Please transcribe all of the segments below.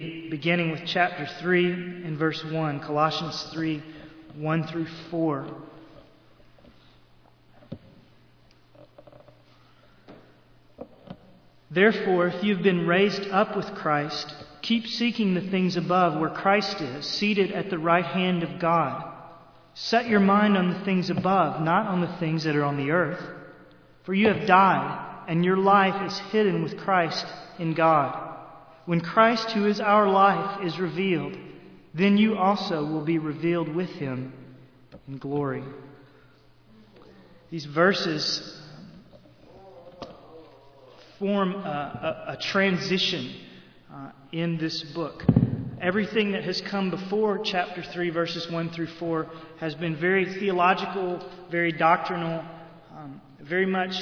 beginning with chapter 3 and verse 1, Colossians 3 1 through 4. Therefore, if you've been raised up with Christ, keep seeking the things above where Christ is, seated at the right hand of God. Set your mind on the things above, not on the things that are on the earth. For you have died, and your life is hidden with Christ in God. When Christ, who is our life, is revealed, then you also will be revealed with him in glory. These verses form a, a, a transition uh, in this book. Everything that has come before chapter 3, verses 1 through 4, has been very theological, very doctrinal, um, very much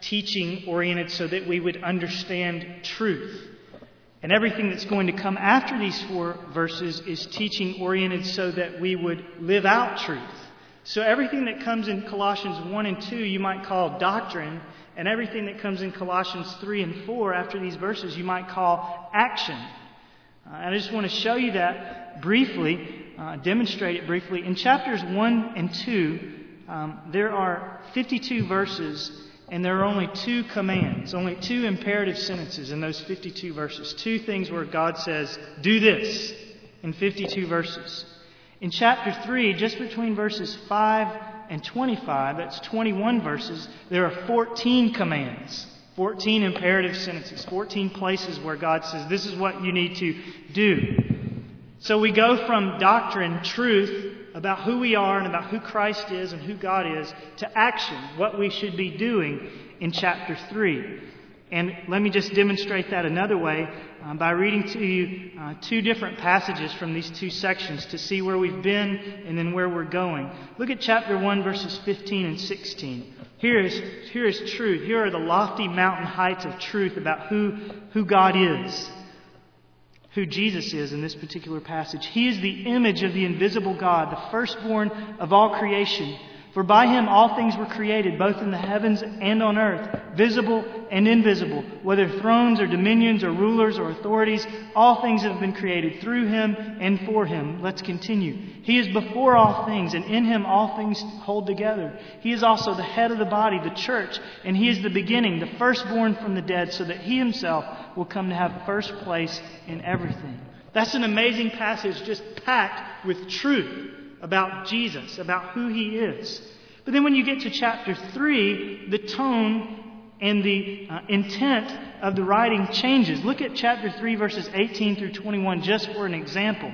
teaching oriented so that we would understand truth. And everything that's going to come after these four verses is teaching oriented so that we would live out truth. So everything that comes in Colossians 1 and 2 you might call doctrine, and everything that comes in Colossians 3 and 4 after these verses you might call action. Uh, and I just want to show you that briefly, uh, demonstrate it briefly. In chapters 1 and 2, um, there are 52 verses and there are only two commands, only two imperative sentences in those 52 verses. Two things where God says, do this in 52 verses. In chapter 3, just between verses 5 and 25, that's 21 verses, there are 14 commands, 14 imperative sentences, 14 places where God says, this is what you need to do. So we go from doctrine, truth, about who we are and about who Christ is and who God is to action, what we should be doing in chapter 3. And let me just demonstrate that another way uh, by reading to you uh, two different passages from these two sections to see where we've been and then where we're going. Look at chapter 1, verses 15 and 16. Here is, here is truth. Here are the lofty mountain heights of truth about who, who God is who Jesus is in this particular passage. He is the image of the invisible God, the firstborn of all creation. For by him all things were created, both in the heavens and on earth, visible and invisible, whether thrones or dominions or rulers or authorities, all things have been created through him and for him. Let's continue. He is before all things, and in him all things hold together. He is also the head of the body, the church, and he is the beginning, the firstborn from the dead, so that he himself will come to have first place in everything. That's an amazing passage just packed with truth about Jesus, about who he is. But then when you get to chapter 3, the tone and the uh, intent of the writing changes. Look at chapter 3, verses 18 through 21, just for an example.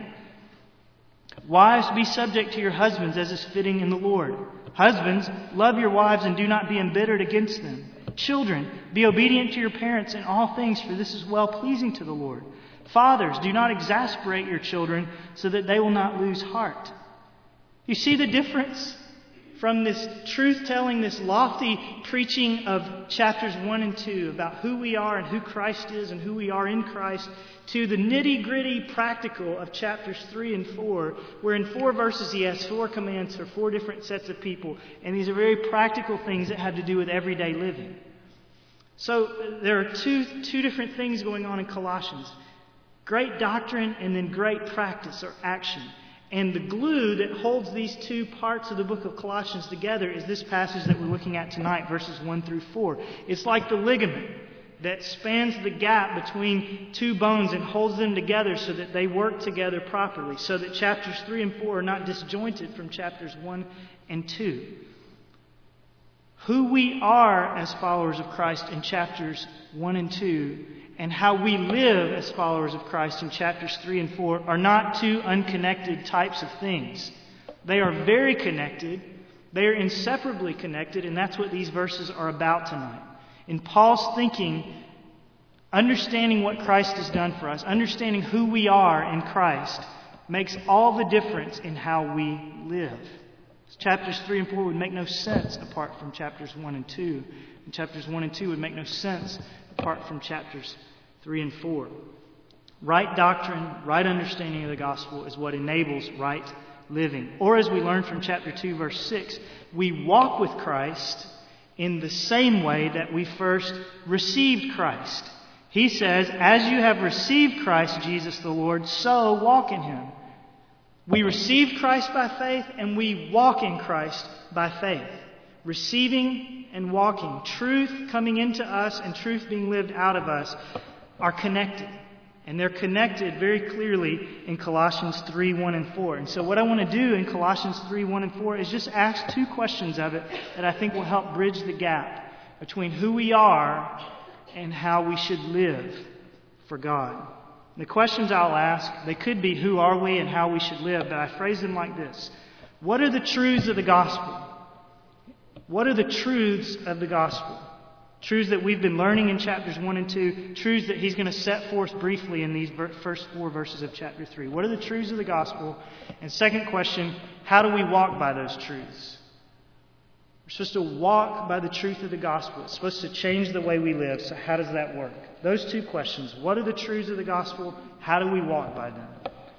Wives, be subject to your husbands as is fitting in the Lord. Husbands, love your wives and do not be embittered against them. Children, be obedient to your parents in all things, for this is well pleasing to the Lord. Fathers, do not exasperate your children so that they will not lose heart. You see the difference from this truth telling, this lofty preaching of chapters 1 and 2 about who we are and who Christ is and who we are in Christ, to the nitty gritty practical of chapters 3 and 4, where in four verses he has four commands for four different sets of people. And these are very practical things that have to do with everyday living. So there are two, two different things going on in Colossians great doctrine and then great practice or action. And the glue that holds these two parts of the book of Colossians together is this passage that we're looking at tonight, verses 1 through 4. It's like the ligament that spans the gap between two bones and holds them together so that they work together properly, so that chapters 3 and 4 are not disjointed from chapters 1 and 2. Who we are as followers of Christ in chapters 1 and 2 and how we live as followers of Christ in chapters 3 and 4 are not two unconnected types of things. They are very connected. They are inseparably connected, and that's what these verses are about tonight. In Paul's thinking, understanding what Christ has done for us, understanding who we are in Christ, makes all the difference in how we live. Chapters 3 and 4 would make no sense apart from chapters 1 and 2. And chapters 1 and 2 would make no sense apart from chapters 3 and 4. Right doctrine, right understanding of the gospel is what enables right living. Or as we learn from chapter 2, verse 6, we walk with Christ in the same way that we first received Christ. He says, As you have received Christ Jesus the Lord, so walk in him. We receive Christ by faith and we walk in Christ by faith. Receiving and walking, truth coming into us and truth being lived out of us are connected. And they're connected very clearly in Colossians 3 1 and 4. And so, what I want to do in Colossians 3 1 and 4 is just ask two questions of it that I think will help bridge the gap between who we are and how we should live for God. The questions I'll ask, they could be who are we and how we should live, but I phrase them like this What are the truths of the gospel? What are the truths of the gospel? Truths that we've been learning in chapters 1 and 2, truths that he's going to set forth briefly in these first four verses of chapter 3. What are the truths of the gospel? And second question, how do we walk by those truths? We're supposed to walk by the truth of the gospel. It's supposed to change the way we live. So, how does that work? Those two questions. What are the truths of the gospel? How do we walk by them?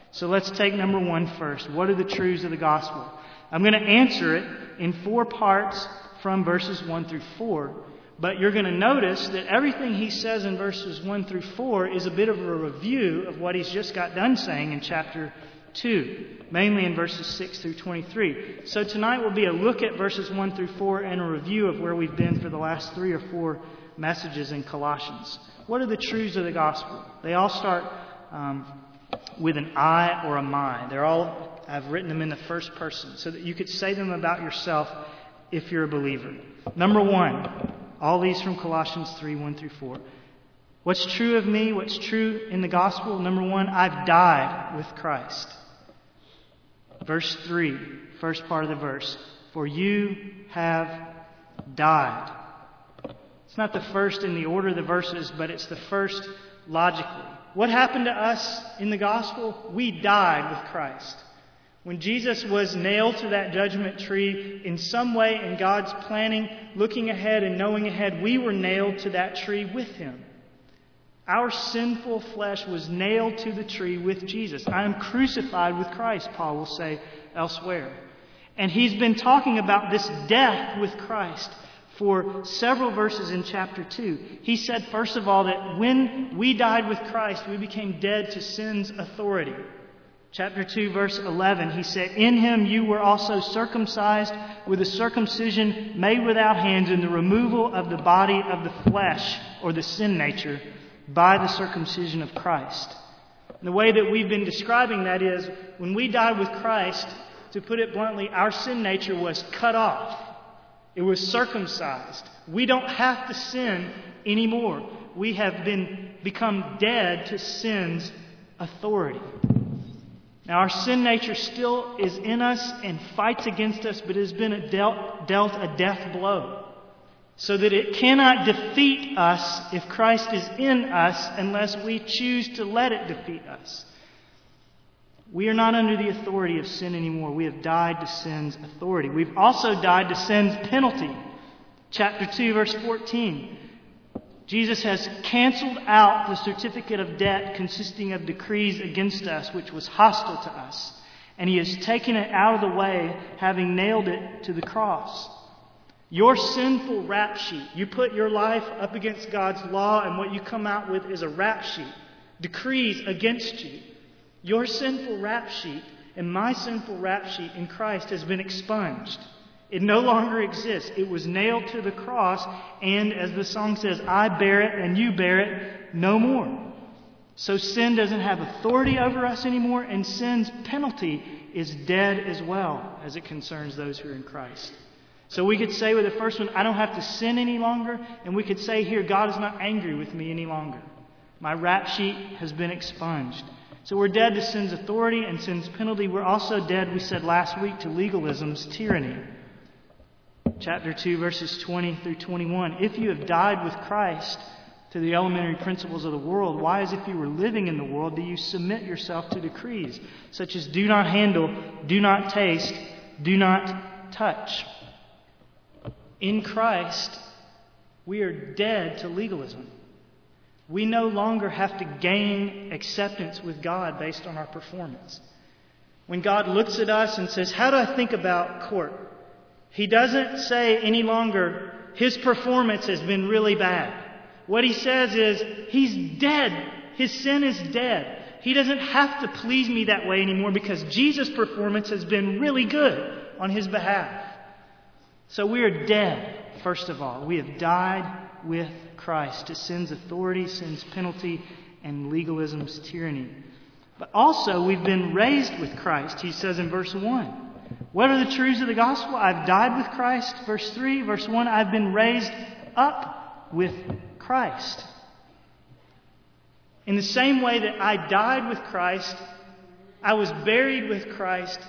So, let's take number one first. What are the truths of the gospel? I'm going to answer it in four parts from verses 1 through 4. But you're going to notice that everything he says in verses 1 through 4 is a bit of a review of what he's just got done saying in chapter 2, mainly in verses 6 through 23. So tonight will be a look at verses 1 through 4 and a review of where we've been for the last three or four messages in Colossians. What are the truths of the gospel? They all start um, with an I or a my. They're all, I've written them in the first person so that you could say them about yourself if you're a believer. Number one, all these from Colossians 3 1 through 4. What's true of me? What's true in the gospel? Number one, I've died with Christ. Verse 3, first part of the verse. For you have died. It's not the first in the order of the verses, but it's the first logically. What happened to us in the gospel? We died with Christ. When Jesus was nailed to that judgment tree, in some way in God's planning, looking ahead and knowing ahead, we were nailed to that tree with him. Our sinful flesh was nailed to the tree with Jesus. I am crucified with Christ, Paul will say elsewhere. And he's been talking about this death with Christ for several verses in chapter 2. He said, first of all, that when we died with Christ, we became dead to sin's authority. Chapter 2, verse 11, he said, In him you were also circumcised with a circumcision made without hands in the removal of the body of the flesh, or the sin nature, by the circumcision of Christ. And the way that we've been describing that is, when we died with Christ, to put it bluntly, our sin nature was cut off. It was circumcised. We don't have to sin anymore. We have been become dead to sin's authority. Now, our sin nature still is in us and fights against us, but has been dealt, dealt a death blow. So that it cannot defeat us if Christ is in us unless we choose to let it defeat us. We are not under the authority of sin anymore. We have died to sin's authority. We've also died to sin's penalty. Chapter 2, verse 14. Jesus has canceled out the certificate of debt consisting of decrees against us, which was hostile to us. And he has taken it out of the way, having nailed it to the cross. Your sinful rap sheet, you put your life up against God's law, and what you come out with is a rap sheet. Decrees against you. Your sinful rap sheet and my sinful rap sheet in Christ has been expunged. It no longer exists. It was nailed to the cross, and as the song says, I bear it and you bear it no more. So sin doesn't have authority over us anymore, and sin's penalty is dead as well as it concerns those who are in Christ. So we could say with the first one, I don't have to sin any longer, and we could say here, God is not angry with me any longer. My rap sheet has been expunged. So we're dead to sin's authority and sin's penalty. We're also dead, we said last week, to legalism's tyranny chapter 2, verses 20 through 21. If you have died with Christ to the elementary principles of the world, why, as if you were living in the world, do you submit yourself to decrees such as do not handle, do not taste, do not touch? In Christ, we are dead to legalism. We no longer have to gain acceptance with God based on our performance. When God looks at us and says, How do I think about court? He doesn't say any longer, his performance has been really bad. What he says is, he's dead. His sin is dead. He doesn't have to please me that way anymore because Jesus' performance has been really good on his behalf. So we are dead, first of all. We have died with Christ to sin's authority, sin's penalty, and legalism's tyranny. But also, we've been raised with Christ, he says in verse 1. What are the truths of the gospel? I've died with Christ. Verse 3, verse 1, I've been raised up with Christ. In the same way that I died with Christ, I was buried with Christ,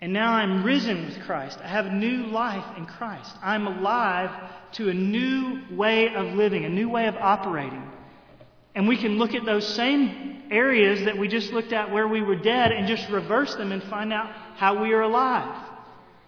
and now I'm risen with Christ. I have a new life in Christ. I'm alive to a new way of living, a new way of operating. And we can look at those same areas that we just looked at where we were dead and just reverse them and find out how we are alive.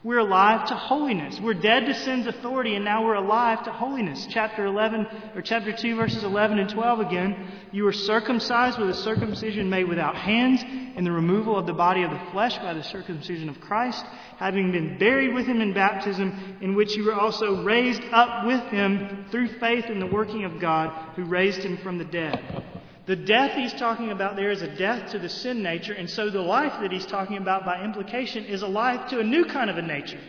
We're alive to holiness. We're dead to sin's authority, and now we're alive to holiness. Chapter 11, or chapter 2, verses 11 and 12 again. You were circumcised with a circumcision made without hands, in the removal of the body of the flesh by the circumcision of Christ, having been buried with him in baptism, in which you were also raised up with him through faith in the working of God, who raised him from the dead. The death he's talking about there is a death to the sin nature, and so the life that he's talking about by implication is a life to a new kind of a nature.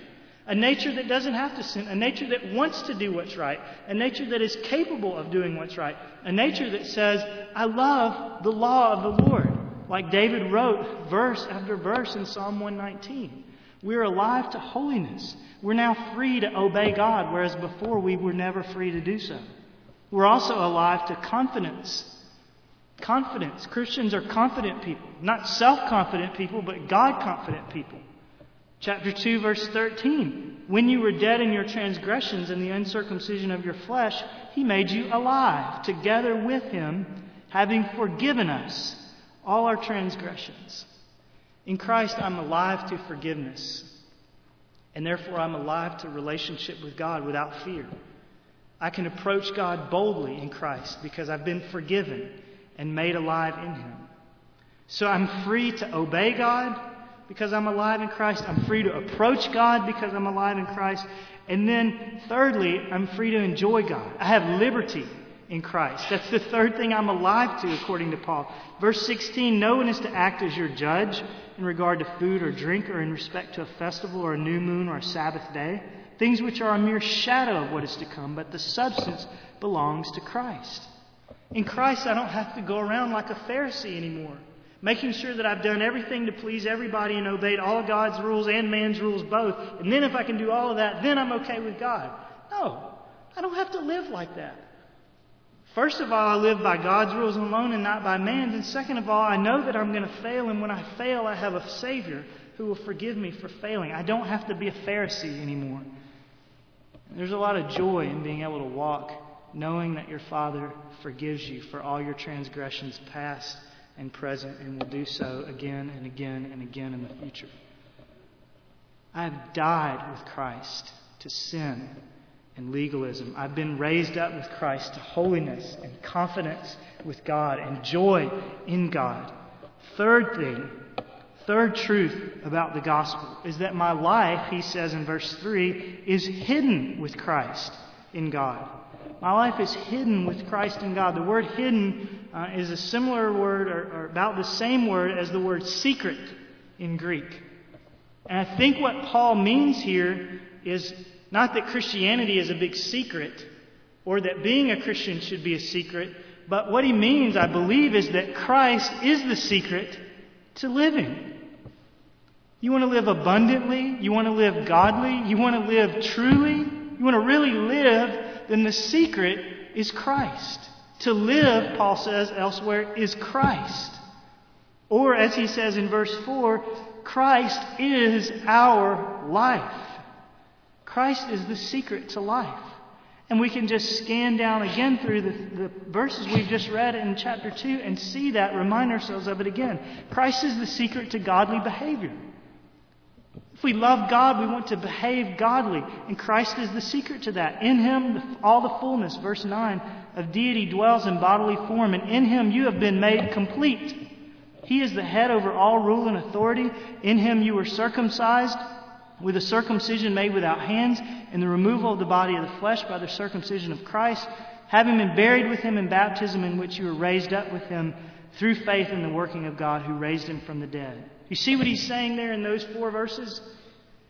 A nature that doesn't have to sin, a nature that wants to do what's right, a nature that is capable of doing what's right, a nature that says, I love the law of the Lord, like David wrote verse after verse in Psalm 119. We're alive to holiness. We're now free to obey God, whereas before we were never free to do so. We're also alive to confidence Confidence. Christians are confident people. Not self confident people, but God confident people. Chapter 2, verse 13. When you were dead in your transgressions and the uncircumcision of your flesh, he made you alive together with him, having forgiven us all our transgressions. In Christ, I'm alive to forgiveness. And therefore, I'm alive to relationship with God without fear. I can approach God boldly in Christ because I've been forgiven and made alive in Him. So I'm free to obey God because I'm alive in Christ. I'm free to approach God because I'm alive in Christ. And then, thirdly, I'm free to enjoy God. I have liberty in Christ. That's the third thing I'm alive to, according to Paul. Verse 16 No one is to act as your judge in regard to food or drink or in respect to a festival or a new moon or a Sabbath day, things which are a mere shadow of what is to come, but the substance belongs to Christ. In Christ, I don't have to go around like a Pharisee anymore, making sure that I've done everything to please everybody and obeyed all God's rules and man's rules both. And then if I can do all of that, then I'm okay with God. No, I don't have to live like that. First of all, I live by God's rules alone and not by man's. And second of all, I know that I'm going to fail. And when I fail, I have a Savior who will forgive me for failing. I don't have to be a Pharisee anymore. There's a lot of joy in being able to walk knowing that your Father forgives you for all your transgressions, past and present, and will do so again and again and again in the future. I have died with Christ to sin and legalism. I've been raised up with Christ to holiness and confidence with God and joy in God. Third thing, third truth about the gospel is that my life, he says in verse 3, is hidden with Christ in God. My life is hidden with Christ in God. The word hidden uh, is a similar word, or, or about the same word as the word secret in Greek. And I think what Paul means here is not that Christianity is a big secret, or that being a Christian should be a secret, but what he means, I believe, is that Christ is the secret to living. You want to live abundantly? You want to live godly? You want to live truly? You want to really live then the secret is Christ. To live, Paul says elsewhere, is Christ. Or, as he says in verse 4, Christ is our life. Christ is the secret to life. And we can just scan down again through the, the, verses we've just read in chapter 2 and see that, remind ourselves of it again. Christ is the secret to godly behavior. If we love God, we want to behave godly. And Christ is the secret to that. In Him, all the fullness, verse 9, of deity dwells in bodily form, and in Him you have been made complete. He is the head over all rule and authority. In Him you were circumcised with a circumcision made without hands, and the removal of the body of the flesh by the circumcision of Christ having been buried with him in baptism, in which you were raised up with him through faith in the working of God who raised him from the dead. You see what he's saying there in those four verses?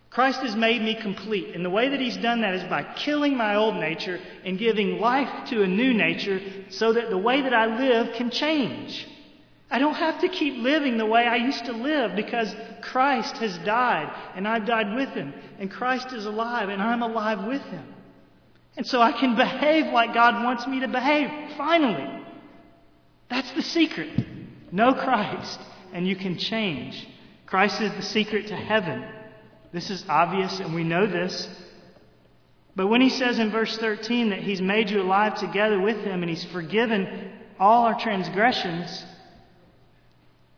Christ has made me complete. And the way that he's done that is by killing my old nature and giving life to a new nature so that the way that I live can change. I don't have to keep living the way I used to live because Christ has died and I've died with him. And Christ is alive and I'm alive with him. And so I can behave like God wants me to behave, finally. That's the secret. Know Christ and you can change. Christ is the secret to heaven. This is obvious and we know this. But when he says in verse 13 that he's made you alive together with him and he's forgiven all our transgressions,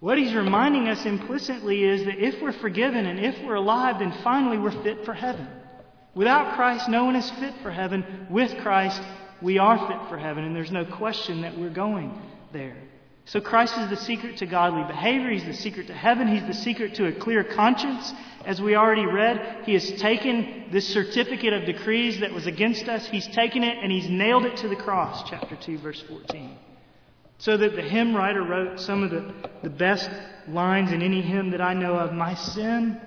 what he's reminding us implicitly is that if we're forgiven and if we're alive, then finally we're fit for heaven. Without Christ, no one is fit for heaven. With Christ, we are fit for heaven, and there's no question that we're going there. So Christ is the secret to godly behavior. He's the secret to heaven. He's the secret to a clear conscience. As we already read, He has taken this certificate of decrees that was against us. He's taken it and He's nailed it to the cross, chapter 2, verse 14. So that the hymn writer wrote some of the, the best lines in any hymn that I know of. My sin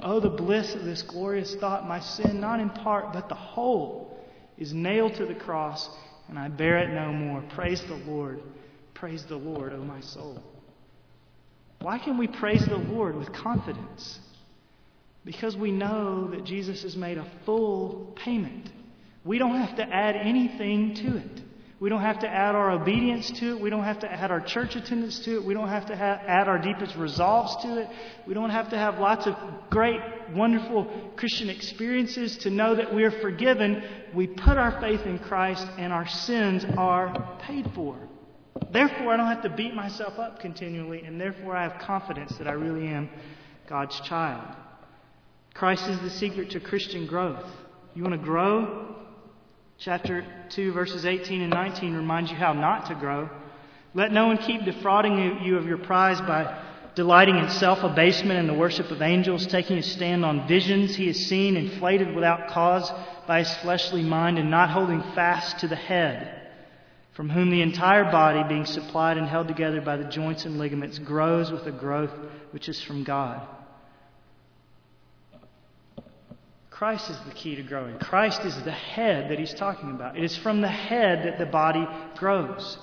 Oh, the bliss of this glorious thought, my sin, not in part, but the whole, is nailed to the cross, and I bear it no more. Praise the Lord. Praise the Lord, O oh my soul. Why can we praise the Lord with confidence? Because we know that Jesus has made a full payment. We don't have to add anything to it. We don't have to add our obedience to it. We don't have to add our church attendance to it. We don't have to have, add our deepest resolves to it. We don't have to have lots of great, wonderful Christian experiences to know that we are forgiven. We put our faith in Christ and our sins are paid for. Therefore, I don't have to beat myself up continually, and therefore I have confidence that I really am God's child. Christ is the secret to Christian growth. You want to grow? Chapter 2, verses 18 and 19 reminds you how not to grow. Let no one keep defrauding you of your prize by delighting in self abasement and the worship of angels, taking a stand on visions he has seen, inflated without cause by his fleshly mind, and not holding fast to the head, from whom the entire body, being supplied and held together by the joints and ligaments, grows with a growth which is from God. Christ is the key to growing. Christ is the head that he's talking about. It is from the head that the body grows.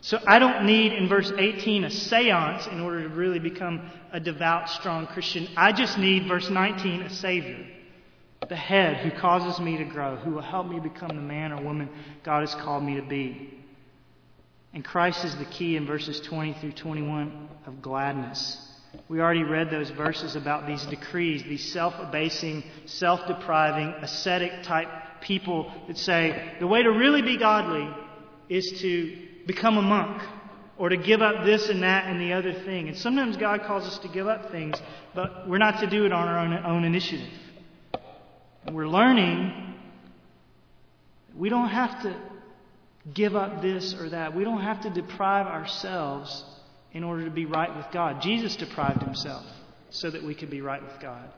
So I don't need, in verse 18, a seance in order to really become a devout, strong Christian. I just need, verse 19, a Savior. The head who causes me to grow, who will help me become the man or woman God has called me to be. And Christ is the key in verses 20 through 21 of gladness. We already read those verses about these decrees, these self abasing, self depriving, ascetic type people that say the way to really be godly is to become a monk or to give up this and that and the other thing. And sometimes God calls us to give up things, but we're not to do it on our own, own initiative. And we're learning we don't have to give up this or that. We don't have to deprive ourselves in order to be right with God. Jesus deprived himself so that we could be right with God.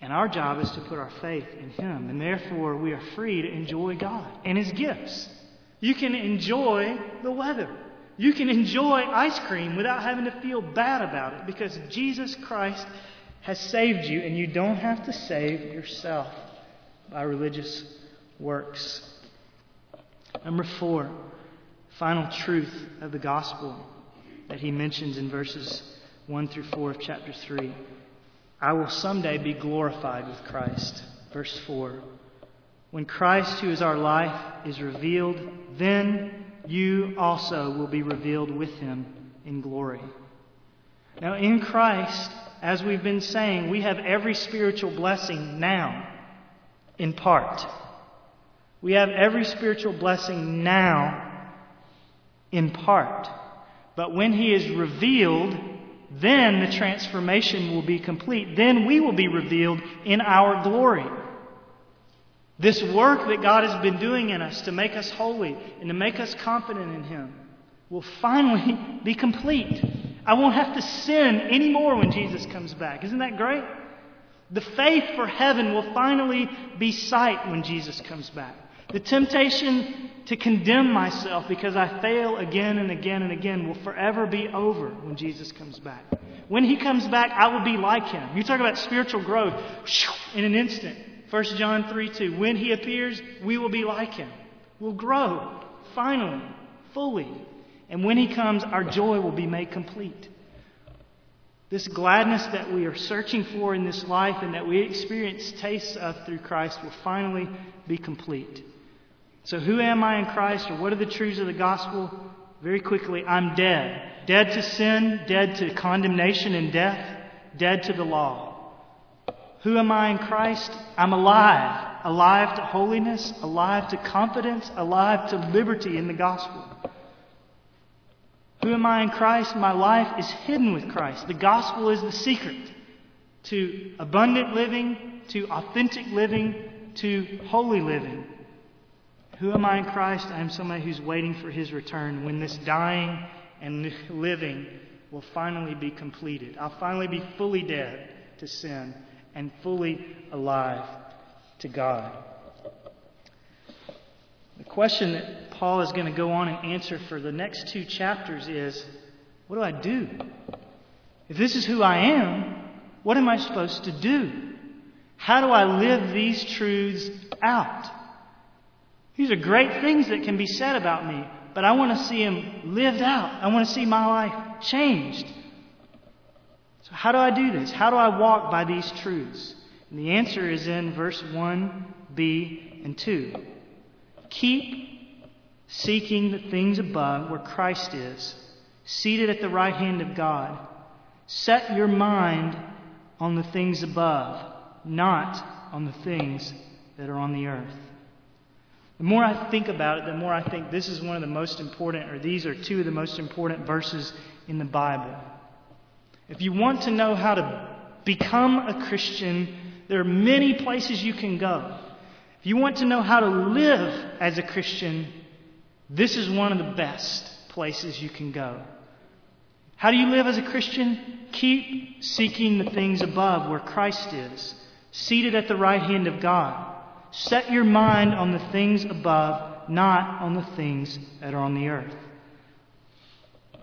And our job is to put our faith in Him. And therefore, we are free to enjoy God and His gifts. You can enjoy the weather. You can enjoy ice cream without having to feel bad about it because Jesus Christ has saved you, and you don't have to save yourself by religious works. Number four, final truth of the gospel that he mentions in verses 1 through 4 of chapter 3. I will someday be glorified with Christ. Verse 4. When Christ, who is our life, is revealed, then you also will be revealed with him in glory. Now, in Christ, as we've been saying, we have every spiritual blessing now, in part. We have every spiritual blessing now, in part. But when he is revealed, then the transformation will be complete. Then we will be revealed in our glory. This work that God has been doing in us to make us holy and to make us confident in Him will finally be complete. I won't have to sin anymore when Jesus comes back. Isn't that great? The faith for heaven will finally be sight when Jesus comes back. The temptation to condemn myself because I fail again and again and again will forever be over when Jesus comes back. When he comes back, I will be like him. You talk about spiritual growth in an instant. 1 John 3 2. When he appears, we will be like him. We'll grow, finally, fully. And when he comes, our joy will be made complete. This gladness that we are searching for in this life and that we experience tastes of through Christ will finally be complete. So, who am I in Christ, or what are the truths of the gospel? Very quickly, I'm dead. Dead to sin, dead to condemnation and death, dead to the law. Who am I in Christ? I'm alive. Alive to holiness, alive to confidence, alive to liberty in the gospel. Who am I in Christ? My life is hidden with Christ. The gospel is the secret to abundant living, to authentic living, to holy living. Who am I in Christ? I am somebody who's waiting for his return when this dying and living will finally be completed. I'll finally be fully dead to sin and fully alive to God. The question that Paul is going to go on and answer for the next two chapters is what do I do? If this is who I am, what am I supposed to do? How do I live these truths out? These are great things that can be said about me, but I want to see them lived out. I want to see my life changed. So, how do I do this? How do I walk by these truths? And the answer is in verse 1b and 2. Keep seeking the things above where Christ is, seated at the right hand of God. Set your mind on the things above, not on the things that are on the earth. The more I think about it, the more I think this is one of the most important, or these are two of the most important verses in the Bible. If you want to know how to become a Christian, there are many places you can go. If you want to know how to live as a Christian, this is one of the best places you can go. How do you live as a Christian? Keep seeking the things above where Christ is, seated at the right hand of God. Set your mind on the things above, not on the things that are on the earth.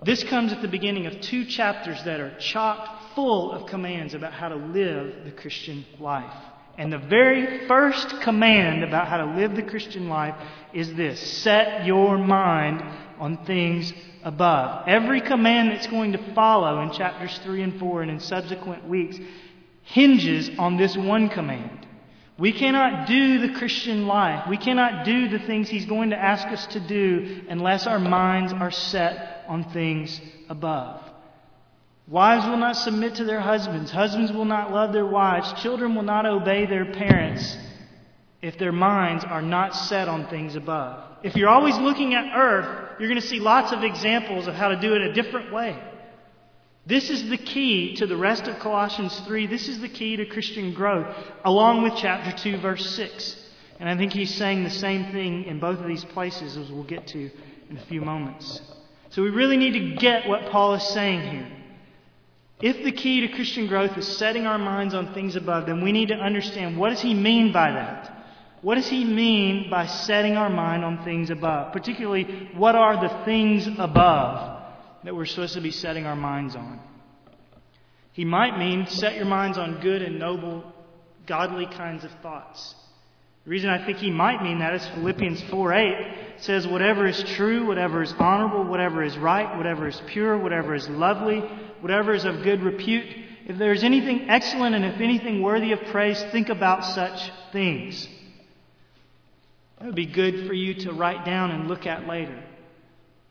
This comes at the beginning of two chapters that are chock full of commands about how to live the Christian life. And the very first command about how to live the Christian life is this set your mind on things above. Every command that's going to follow in chapters 3 and 4 and in subsequent weeks hinges on this one command. We cannot do the Christian life. We cannot do the things He's going to ask us to do unless our minds are set on things above. Wives will not submit to their husbands. Husbands will not love their wives. Children will not obey their parents if their minds are not set on things above. If you're always looking at earth, you're going to see lots of examples of how to do it a different way. This is the key to the rest of Colossians 3. This is the key to Christian growth, along with chapter 2, verse 6. And I think he's saying the same thing in both of these places, as we'll get to in a few moments. So we really need to get what Paul is saying here. If the key to Christian growth is setting our minds on things above, then we need to understand what does he mean by that? What does he mean by setting our mind on things above? Particularly, what are the things above that we're supposed to be setting our minds on? He might mean set your minds on good and noble, godly kinds of thoughts. The reason I think he might mean that is Philippians 4 8 says, Whatever is true, whatever is honorable, whatever is right, whatever is pure, whatever is lovely, whatever is of good repute, if there is anything excellent and if anything worthy of praise, think about such things. That would be good for you to write down and look at later.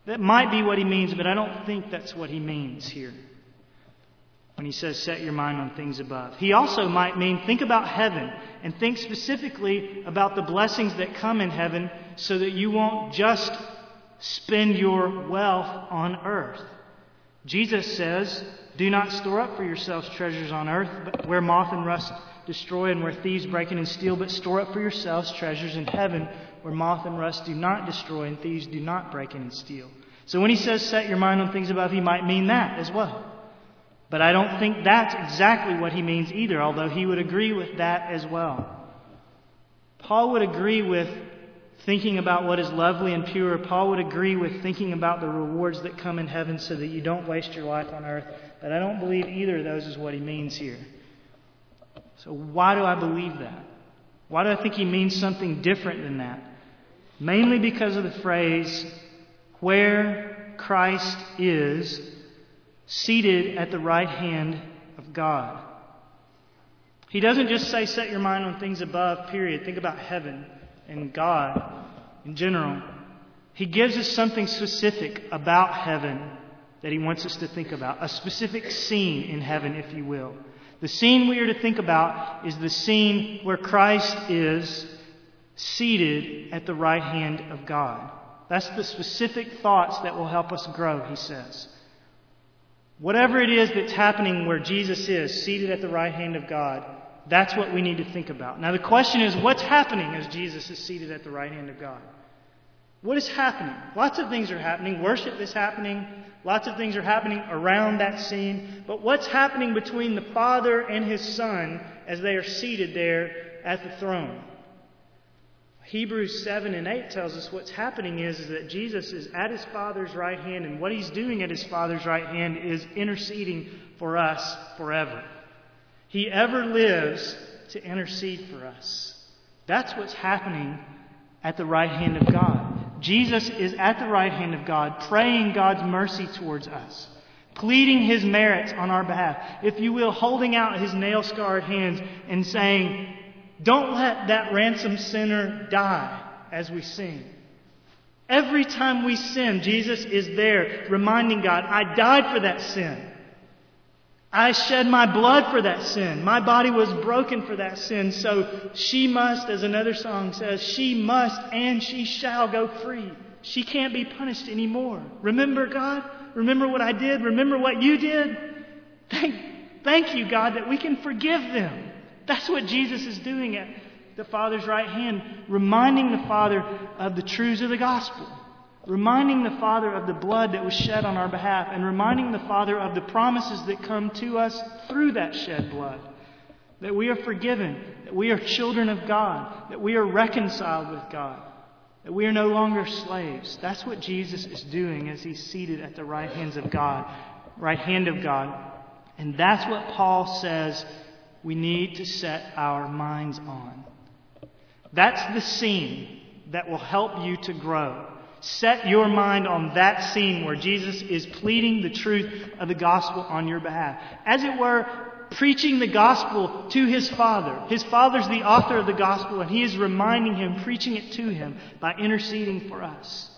That might be what he means, but I don't think that's what he means here when he says set your mind on things above. He also might mean think about heaven and think specifically about the blessings that come in heaven so that you won't just spend your wealth on earth. Jesus says, Do not store up for yourselves treasures on earth, but where moth and rust destroy and where thieves break in and steal, but store up for yourselves treasures in heaven where moth and rust do not destroy and thieves do not break in and steal. So when he says set your mind on things above, he might mean that as well. But I don't think that's exactly what he means either, although he would agree with that as well. Paul would agree with thinking about what is lovely and pure. Paul would agree with thinking about the rewards that come in heaven so that you don't waste your life on earth. But I don't believe either of those is what he means here. So why do I believe that? Why do I think he means something different than that? Mainly because of the phrase, where Christ is seated at the right hand of God. He doesn't just say, set your mind on things above, period. Think about heaven and God in general. He gives us something specific about heaven that he wants us to think about. A specific scene in heaven, if you will. The scene we are to think about is the scene where Christ is seated at the right hand of God. That's the specific thoughts that will help us grow, he says. Whatever it is that's happening where Jesus is, seated at the right hand of God, that's what we need to think about. Now, the question is what's happening as Jesus is seated at the right hand of God? What is happening? Lots of things are happening. Worship is happening. Lots of things are happening around that scene. But what's happening between the Father and His Son as they are seated there at the throne? Hebrews 7 and 8 tells us what's happening is, is that Jesus is at his Father's right hand, and what he's doing at his Father's right hand is interceding for us forever. He ever lives to intercede for us. That's what's happening at the right hand of God. Jesus is at the right hand of God, praying God's mercy towards us, pleading his merits on our behalf. If you will, holding out his nail scarred hands and saying, don't let that ransomed sinner die as we sing. Every time we sin, Jesus is there reminding God, I died for that sin. I shed my blood for that sin. My body was broken for that sin. So she must, as another song says, she must and she shall go free. She can't be punished anymore. Remember, God? Remember what I did? Remember what you did? Thank, thank you, God, that we can forgive them. That's what Jesus is doing at the Father's right hand, reminding the Father of the truths of the gospel, reminding the Father of the blood that was shed on our behalf, and reminding the Father of the promises that come to us through that shed blood. That we are forgiven, that we are children of God, that we are reconciled with God, that we are no longer slaves. That's what Jesus is doing as he's seated at the right hands of God, right hand of God. And that's what Paul says we need to set our minds on. That's the scene that will help you to grow. Set your mind on that scene where Jesus is pleading the truth of the gospel on your behalf. As it were, preaching the gospel to his Father. His Father's the author of the gospel, and he is reminding him, preaching it to him by interceding for us.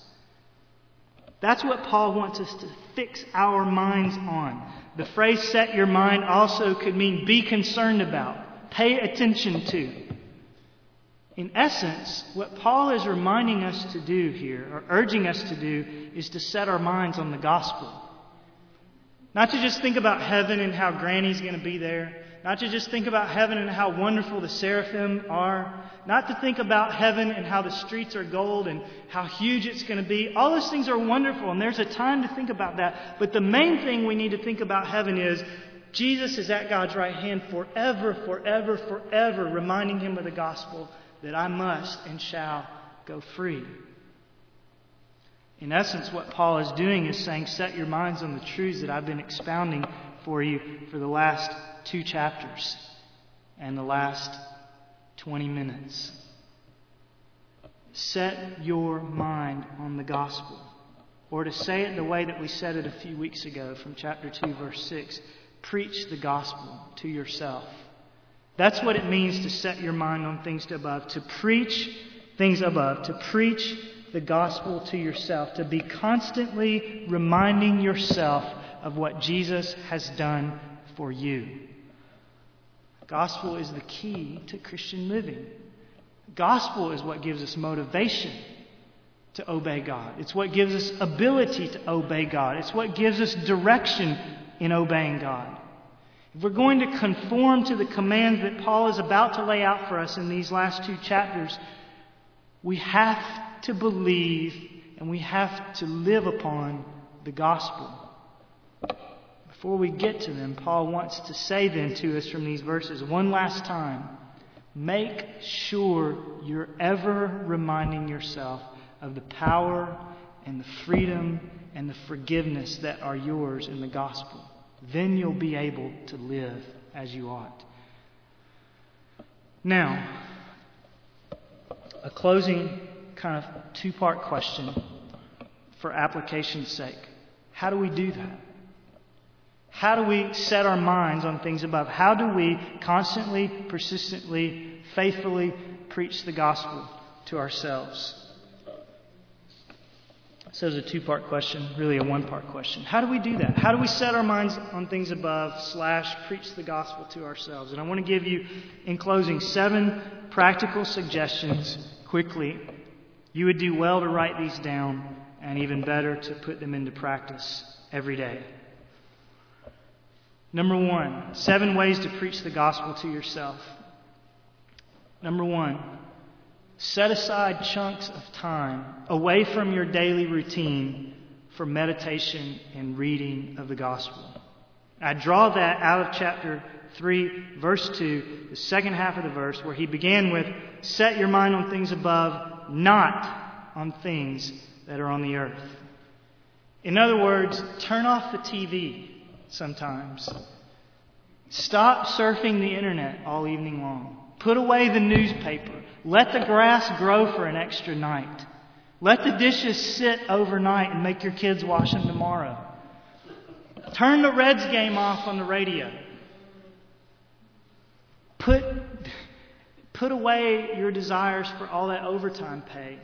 That's what Paul wants us to fix our minds on. The phrase set your mind also could mean be concerned about, pay attention to. In essence, what Paul is reminding us to do here, or urging us to do, is to set our minds on the gospel. Not to just think about heaven and how Granny's going to be there. Not to just think about heaven and how wonderful the seraphim are. Not to think about heaven and how the streets are gold and how huge it's going to be. All those things are wonderful, and there's a time to think about that. But the main thing we need to think about heaven is Jesus is at God's right hand forever, forever, forever, reminding him of the gospel that I must and shall go free. In essence, what Paul is doing is saying, set your minds on the truths that I've been expounding for you for the last two chapters and the last 20 minutes. Set your mind on the gospel. Or to say it the way that we said it a few weeks ago from chapter 2, verse 6 preach the gospel to yourself. That's what it means to set your mind on things above, to preach things above, to preach the gospel to yourself, to be constantly reminding yourself of what Jesus has done for you. Gospel is the key to Christian living. Gospel is what gives us motivation to obey God. It's what gives us ability to obey God. It's what gives us direction in obeying God. If we're going to conform to the commands that Paul is about to lay out for us in these last two chapters, we have to believe and we have to live upon the gospel. Before we get to them, Paul wants to say then to us from these verses one last time make sure you're ever reminding yourself of the power and the freedom and the forgiveness that are yours in the gospel. Then you'll be able to live as you ought. Now, a closing kind of two part question for application's sake. How do we do that? How do we set our minds on things above? How do we constantly, persistently, faithfully preach the gospel to ourselves? So it's a two part question, really a one part question. How do we do that? How do we set our minds on things above, slash, preach the gospel to ourselves? And I want to give you, in closing, seven practical suggestions quickly. You would do well to write these down, and even better to put them into practice every day. Number one, seven ways to preach the gospel to yourself. Number one, set aside chunks of time away from your daily routine for meditation and reading of the gospel. I draw that out of chapter 3, verse 2, the second half of the verse, where he began with, Set your mind on things above, not on things that are on the earth. In other words, turn off the TV sometimes. Stop surfing the internet all evening long. Put away the newspaper. Let the grass grow for an extra night. Let the dishes sit overnight and make your kids wash them tomorrow. Turn the Reds game off on the radio. Put, put away your desires for all that overtime pay.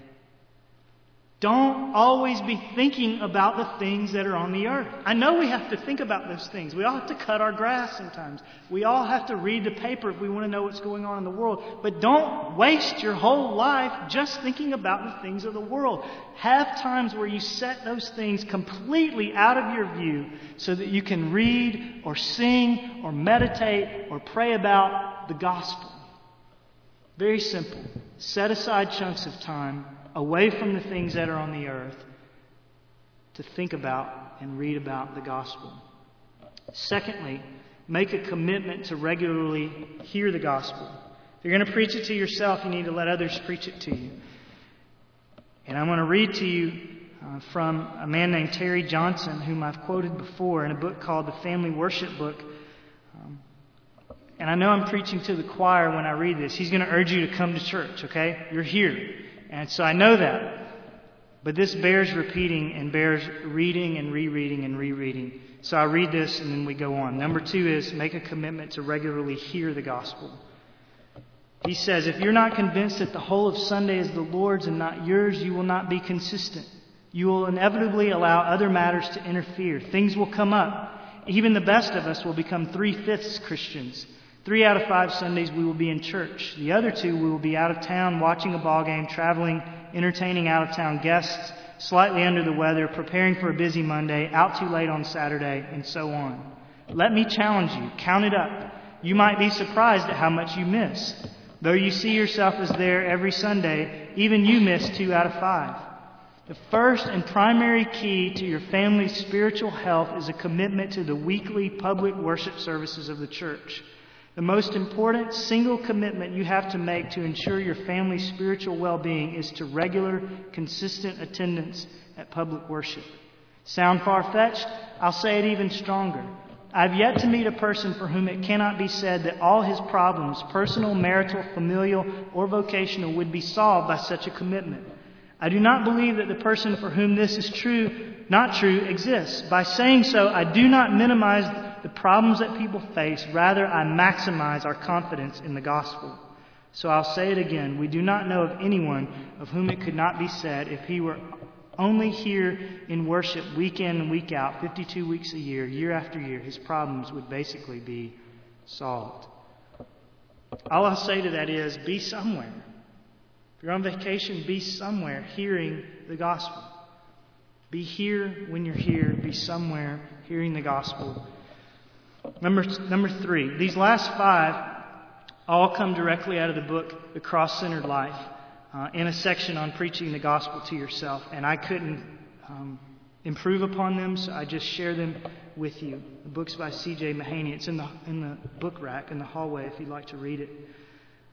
Don't always be thinking about the things that are on the earth. I know we have to think about those things. We all have to cut our grass sometimes. We all have to read the paper if we want to know what's going on in the world. But don't waste your whole life just thinking about the things of the world. Have times where you set those things completely out of your view so that you can read or sing or meditate or pray about the gospel. Very simple. Set aside chunks of time away from the things that are on the earth to think about and read about the gospel. Secondly, make a commitment to regularly hear the gospel. If you're going to preach it to yourself, you need to let others preach it to you. And I'm going to read to you uh, from a man named Terry Johnson, whom I've quoted before in a book called The Family Worship Book. Um, and I know I'm preaching to the choir when I read this. He's going to urge you to come to church, okay? You're here. And so I know that. But this bears repeating and bears reading and rereading and rereading. So I read this and then we go on. Number two is make a commitment to regularly hear the gospel. He says, if you're not convinced that the whole of Sunday is the Lord's and not yours, you will not be consistent. You will inevitably allow other matters to interfere. Things will come up. Even the best of us will become three fifths Christians. Three out of five Sundays we will be in church. The other two we will be out of town watching a ball game, traveling, entertaining out of town guests, slightly under the weather, preparing for a busy Monday, out too late on Saturday, and so on. Let me challenge you. Count it up. You might be surprised at how much you miss. Though you see yourself as there every Sunday, even you miss two out of five. The first and primary key to your family's spiritual health is a commitment to the weekly public worship services of the church. The most important single commitment you have to make to ensure your family's spiritual well being is to regular, consistent attendance at public worship. Sound far fetched? I'll say it even stronger. I've yet to meet a person for whom it cannot be said that all his problems, personal, marital, familial, or vocational, would be solved by such a commitment. I do not believe that the person for whom this is true, not true, exists. By saying so, I do not minimize the problems that people face. Rather, I maximize our confidence in the gospel. So I'll say it again. We do not know of anyone of whom it could not be said if he were only here in worship week in and week out, 52 weeks a year, year after year, his problems would basically be solved. All I'll say to that is be somewhere. If you're on vacation, be somewhere hearing the gospel. Be here when you're here. Be somewhere hearing the gospel Number, number three, these last five all come directly out of the book, The Cross Centered Life, uh, in a section on preaching the gospel to yourself. And I couldn't um, improve upon them, so I just share them with you. The book's by C.J. Mahaney. It's in the, in the book rack in the hallway if you'd like to read it.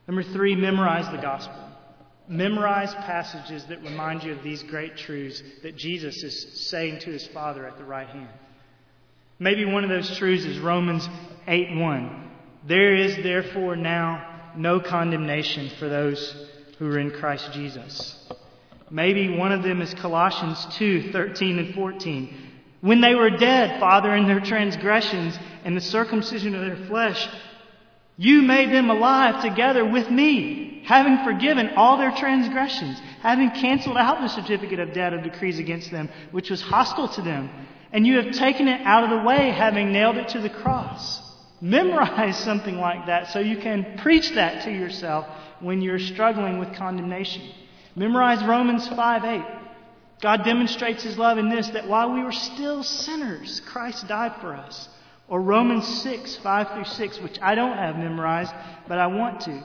Number three, memorize the gospel. Memorize passages that remind you of these great truths that Jesus is saying to his Father at the right hand. Maybe one of those truths is Romans 8 1. There is therefore now no condemnation for those who are in Christ Jesus. Maybe one of them is Colossians 2 13 and 14. When they were dead, Father, in their transgressions and the circumcision of their flesh, you made them alive together with me, having forgiven all their transgressions, having canceled out the certificate of debt of decrees against them, which was hostile to them and you have taken it out of the way, having nailed it to the cross. Memorize something like that so you can preach that to yourself when you're struggling with condemnation. Memorize Romans 5 8. God demonstrates his love in this that while we were still sinners, Christ died for us. Or Romans 6 5 through 6, which I don't have memorized, but I want to.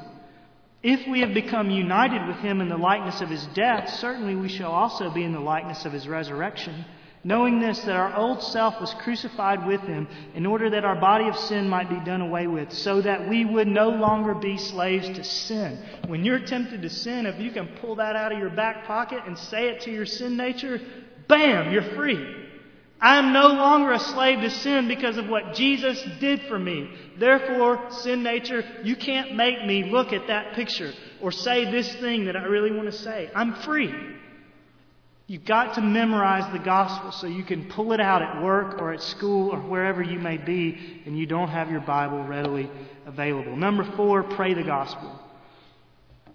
If we have become united with him in the likeness of his death, certainly we shall also be in the likeness of his resurrection knowing this, that our old self was crucified with him in order that our body of sin might be done away with, so that we would no longer be slaves to sin. When you're tempted to sin, if you can pull that out of your back pocket and say it to your sin nature, bam, you're free. I am no longer a slave to sin because of what Jesus did for me. Therefore, sin nature, you can't make me look at that picture or say this thing that I really want to say. I'm free. You've got to memorize the gospel so you can pull it out at work or at school or wherever you may be and you don't have your Bible readily available. Number four, pray the gospel.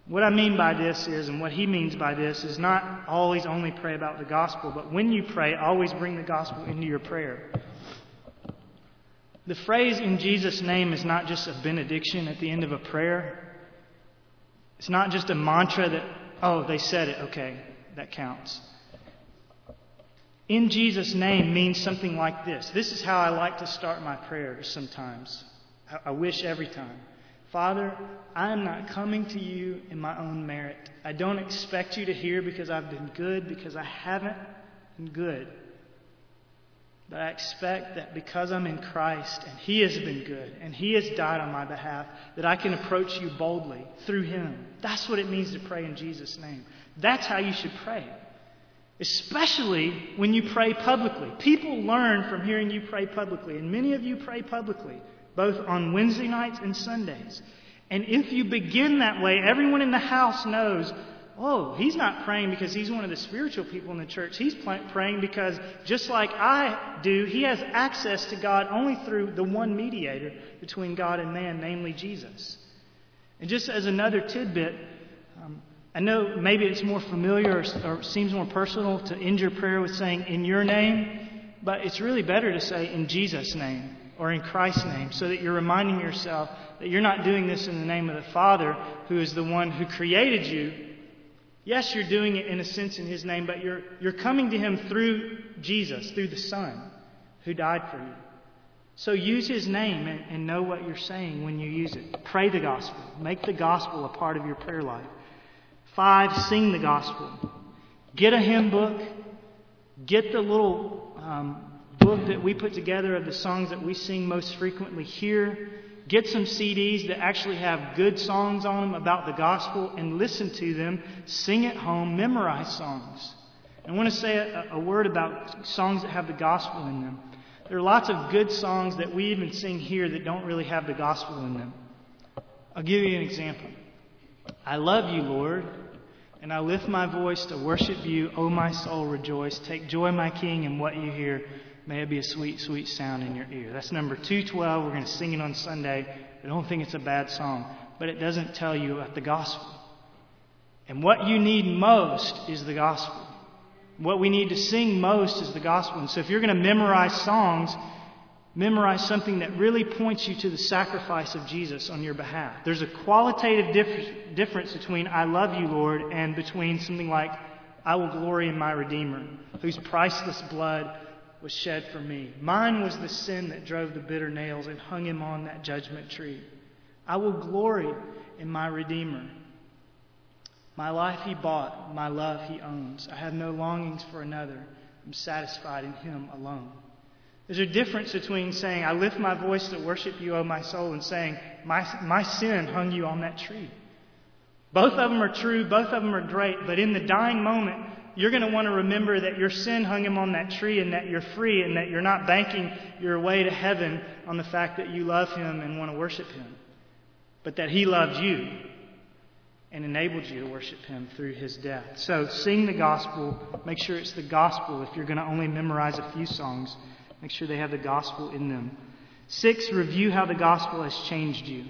What I mean by this is, and what he means by this, is not always only pray about the gospel, but when you pray, always bring the gospel into your prayer. The phrase in Jesus' name is not just a benediction at the end of a prayer. It's not just a mantra that, oh, they said it, okay, that counts in Jesus' name means something like this. This is how I like to start my prayers sometimes. I wish every time. Father, I am not coming to you in my own merit. I don't expect you to hear because I've been good, because I haven't been good. But I expect that because I'm in Christ and He has been good and He has died on my behalf, that I can approach you boldly through Him. That's what it means to pray in Jesus' name. That's how you should pray. Especially when you pray publicly. People learn from hearing you pray publicly, and many of you pray publicly, both on Wednesday nights and Sundays. And if you begin that way, everyone in the house knows, oh, he's not praying because he's one of the spiritual people in the church. He's praying because, just like I do, he has access to God only through the one mediator between God and man, namely Jesus. And just as another tidbit, I know maybe it's more familiar or, or, seems more personal to end your prayer with saying, in your name, but it's really better to say, in Jesus' name or in Christ's name, so that you're reminding yourself that you're not doing this in the name of the Father, who is the one who created you. Yes, you're doing it in a sense in His name, but you're, you're coming to Him through Jesus, through the Son, who died for you. So use His name and, and know what you're saying when you use it. Pray the gospel. Make the gospel a part of your prayer life. Five, sing the gospel. Get a hymn book. Get the little um, book that we put together of the songs that we sing most frequently here. Get some CDs that actually have good songs on them about the gospel and listen to them. Sing at home. Memorize songs. I want to say a, a word about songs that have the gospel in them. There are lots of good songs that we even sing here that don't really have the gospel in them. I'll give you an example. I love you, Lord. And I lift my voice to worship you, O my soul, rejoice. Take joy, my King, in what you hear. May it be a sweet, sweet sound in your ear. That's number 212. We're going to sing it on Sunday. I don't think it's a bad song, but it doesn't tell you about the gospel. And what you need most is the gospel. What we need to sing most is the gospel. And so if you're going to memorize songs, memorize something that really points you to the sacrifice of Jesus on your behalf. There's a qualitative dif- difference between I love you, Lord, and between something like I will glory in my Redeemer, whose priceless blood was shed for me. Mine was the sin that drove the bitter nails and hung him on that judgment tree. I will glory in my Redeemer. My life he bought, my love he owns. I have no longings for another. I'm satisfied in him alone. There's a difference between saying, I lift my voice to worship you, O my soul, and saying, my, my sin hung you on that tree. Both of them are true, both of them are great, but in the dying moment, you're going to want to remember that your sin hung him on that tree and that you're free and that you're not banking your way to heaven on the fact that you love him and want to worship him, but that he loved you and enabled you to worship him through his death. So sing the gospel. Make sure it's the gospel. If you're going to only memorize a few songs, make sure they have the gospel in them. Six, review how the gospel has changed you.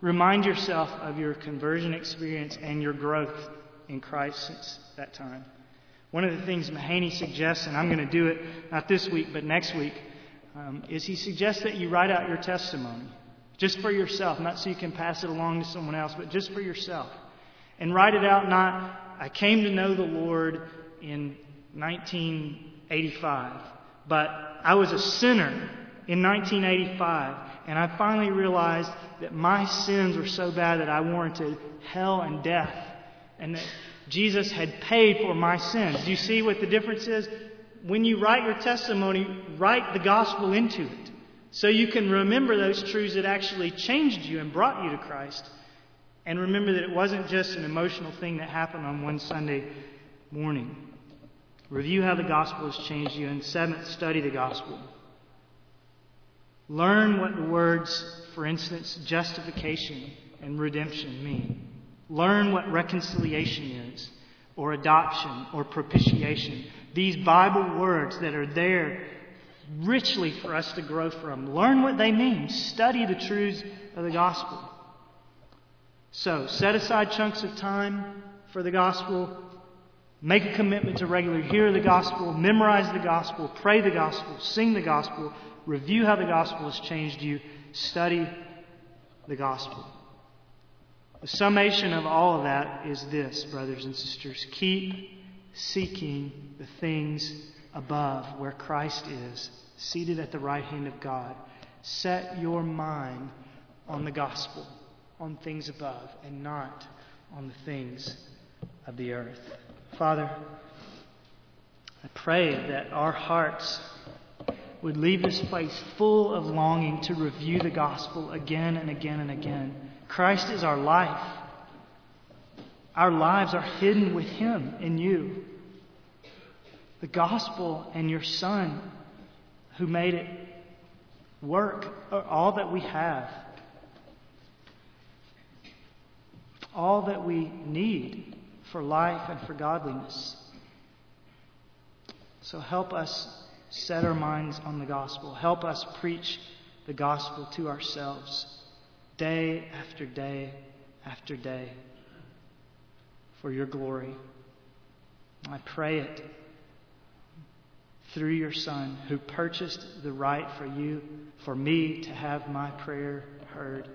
Remind yourself of your conversion experience and your growth in Christ since that time. One of the things Mahaney suggests, and I'm going to do it not this week but next week, um, is he suggests that you write out your testimony just for yourself, not so you can pass it along to someone else, but just for yourself. And write it out not, I came to know the Lord in 1985, but I was a sinner in 1985, and I finally realized that my sins were so bad that I warranted hell and death, and that Jesus had paid for my sins. Do you see what the difference is? When you write your testimony, write the gospel into it. So you can remember those truths that actually changed you and brought you to Christ. And remember that it wasn't just an emotional thing that happened on one Sunday morning. Review how the gospel has changed you. And seventh, study the gospel. Learn what the words, for instance, justification and redemption mean. Learn what reconciliation is, or adoption, or propitiation. These Bible words that are there richly for us to grow from. Learn what they mean. Study the truths of the gospel. So, set aside chunks of time for the gospel. Make a commitment to regularly hear the gospel, memorize the gospel, pray the gospel, sing the gospel, review how the gospel has changed you, study the gospel. The summation of all of that is this, brothers and sisters. Keep seeking the things above where Christ is, seated at the right hand of God. Set your mind on the gospel, on things above, and not on the things of the earth. Father, I pray that our hearts would leave this place full of longing to review the gospel again and again and again. Christ is our life. Our lives are hidden with Him in you. The gospel and your Son, who made it work, are all that we have. All that we need for life and for godliness. So help us set our minds on the gospel. Help us preach the gospel to ourselves day after day after day for your glory. I pray it through your Son who purchased the right for you, for me to have my prayer heard.